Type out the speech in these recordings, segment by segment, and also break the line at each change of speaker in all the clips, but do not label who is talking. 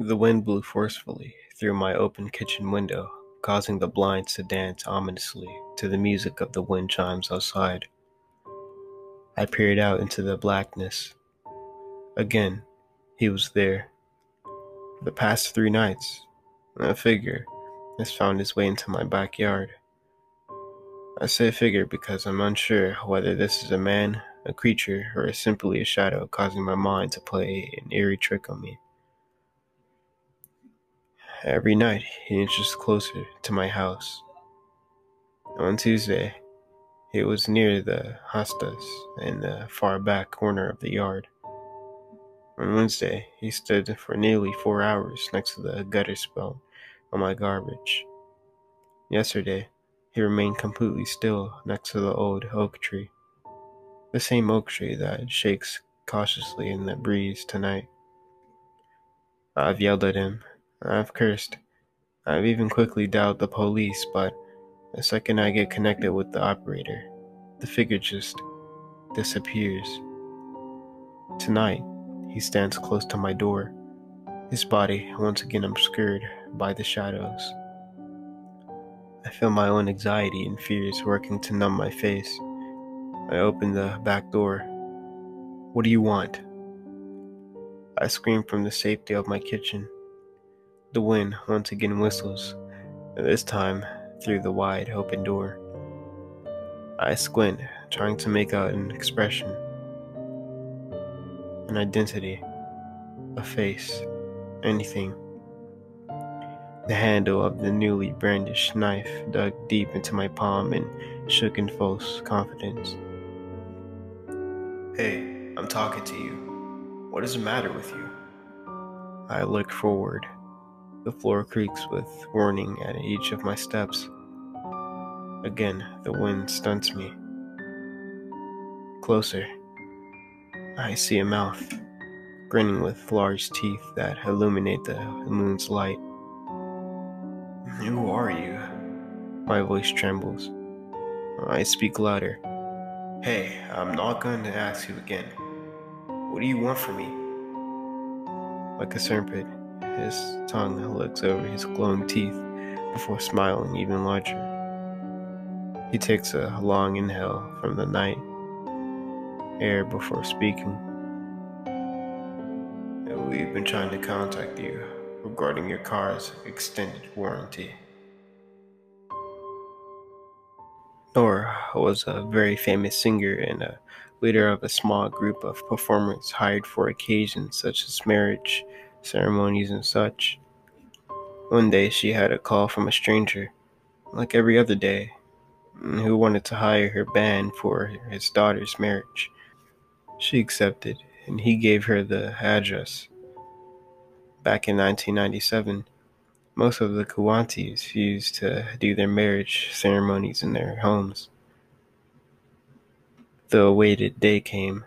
The wind blew forcefully through my open kitchen window, causing the blinds to dance ominously to the music of the wind chimes outside. I peered out into the blackness. Again, he was there. For the past three nights, a figure has found its way into my backyard. I say figure because I'm unsure whether this is a man, a creature, or simply a shadow causing my mind to play an eerie trick on me. Every night, he inches closer to my house. On Tuesday, it was near the hostas in the far back corner of the yard. On Wednesday, he stood for nearly four hours next to the gutter spout on my garbage. Yesterday, he remained completely still next to the old oak tree. The same oak tree that shakes cautiously in the breeze tonight. I've yelled at him I've cursed. I've even quickly dialed the police, but the second I get connected with the operator, the figure just disappears. Tonight, he stands close to my door, his body once again obscured by the shadows. I feel my own anxiety and fears working to numb my face. I open the back door. What do you want? I scream from the safety of my kitchen. The wind once again whistles, this time through the wide open door. I squint, trying to make out an expression, an identity, a face, anything. The handle of the newly brandished knife dug deep into my palm and shook in false confidence. Hey, I'm talking to you. What is the matter with you? I look forward, the floor creaks with warning at each of my steps. Again, the wind stunts me. Closer. I see a mouth, grinning with large teeth that illuminate the moon's light. Who are you? My voice trembles. I speak louder. Hey, I'm not going to ask you again. What do you want from me? Like a serpent, his tongue looks over his glowing teeth before smiling even larger. He takes a long inhale from the night air before speaking. We've been trying to contact you regarding your car's extended warranty. Nora was a very famous singer and a leader of a small group of performers hired for occasions such as marriage, ceremonies and such. One day she had a call from a stranger, like every other day, who wanted to hire her band for his daughter's marriage. She accepted, and he gave her the address. Back in 1997, most of the Kuwaitis used to do their marriage ceremonies in their homes. The awaited day came,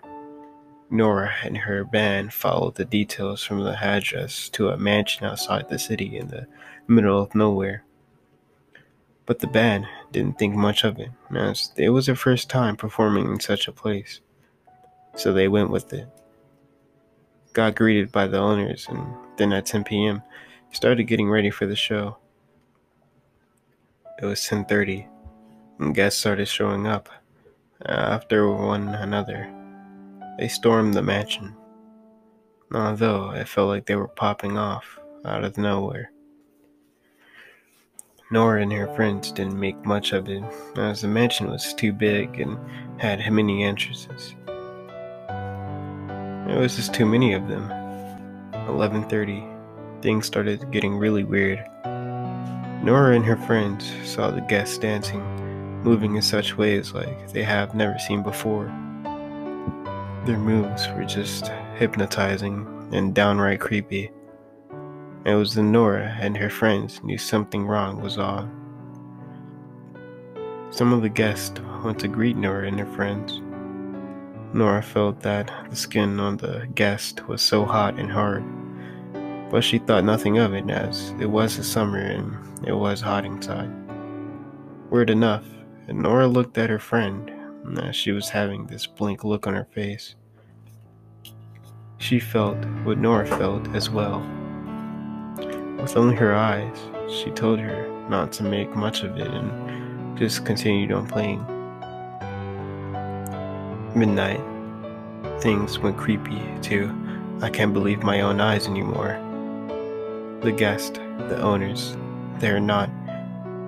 Nora and her band followed the details from the address to a mansion outside the city in the middle of nowhere. But the band didn't think much of it, as it was their first time performing in such a place. So they went with it. Got greeted by the owners, and then at 10 p.m., started getting ready for the show. It was 10:30, and guests started showing up after one another. They stormed the mansion, although it felt like they were popping off out of nowhere. Nora and her friends didn't make much of it, as the mansion was too big and had many entrances. It was just too many of them. 11:30, things started getting really weird. Nora and her friends saw the guests dancing, moving in such ways like they have never seen before. Their moves were just hypnotizing and downright creepy. It was the Nora and her friends knew something wrong was on. Some of the guests went to greet Nora and her friends. Nora felt that the skin on the guest was so hot and hard, but she thought nothing of it as it was the summer and it was hot inside. Weird enough, Nora looked at her friend as she was having this blank look on her face. She felt what Nora felt as well. With only her eyes, she told her not to make much of it and just continued on playing. Midnight, things went creepy too. I can't believe my own eyes anymore. The guests, the owners, they're not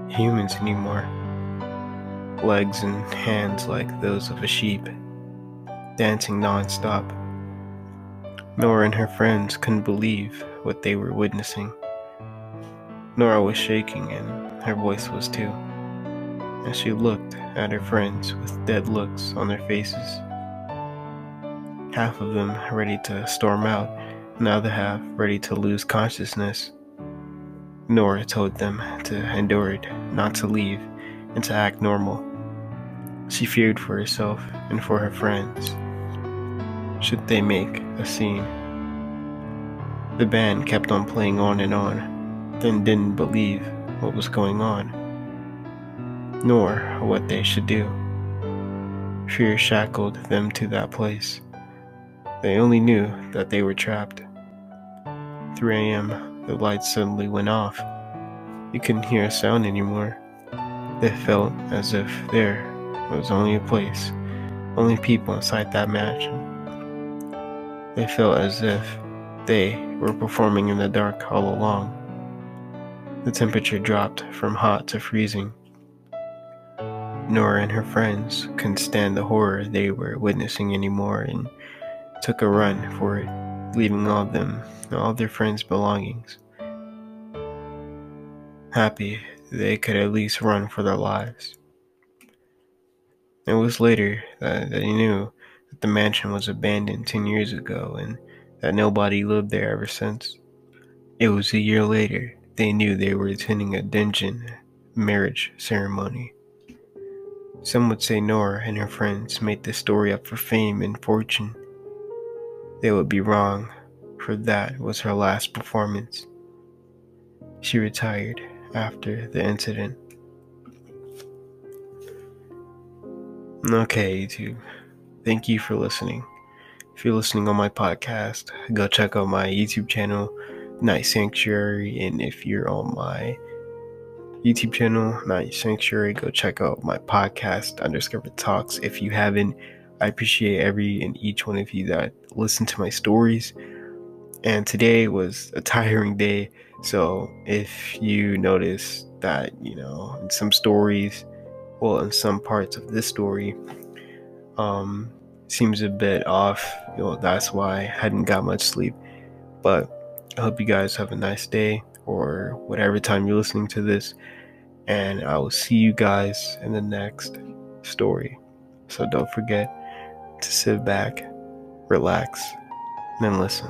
humans anymore. Legs and hands like those of a sheep, dancing non-stop. Nora and her friends couldn't believe what they were witnessing. Nora was shaking and her voice was too, as she looked at her friends with dead looks on their faces. Half of them ready to storm out, and the other half ready to lose consciousness. Nora told them to endure it, not to leave, and to act normal. She feared for herself and for her friends. Should they make a scene? The band kept on playing on and on, then didn't believe what was going on, nor what they should do. Fear shackled them to that place. They only knew that they were trapped. 3 a.m., the lights suddenly went off. You couldn't hear a sound anymore. It felt as if there was only a place, only people inside that mansion. They felt as if they were performing in the dark all along. The temperature dropped from hot to freezing. Nora and her friends couldn't stand the horror they were witnessing anymore and took a run for it, leaving all of them, all their friends' belongings. Happy they could at least run for their lives. It was later that they knew that the mansion was abandoned 10 years ago and that nobody lived there ever since. It was a year later they knew they were attending a dungeon marriage ceremony. Some would say Nora and her friends made this story up for fame and fortune. They would be wrong, for that was her last performance. She retired after the incident. Okay, YouTube. Thank you for listening. If you're listening on my podcast, go check out my YouTube channel, Night Sanctuary. And if you're on my YouTube channel, Night Sanctuary, go check out my podcast, Undiscovered Talks. If you haven't, I appreciate every and each one of you that listen to my stories. And today was a tiring day. So if you notice that, you know, in some stories, well, in some parts of this story, um, seems a bit off. You know, that's why I hadn't got much sleep. But I hope you guys have a nice day or whatever time you're listening to this. And I will see you guys in the next story. So don't forget to sit back, relax, and listen.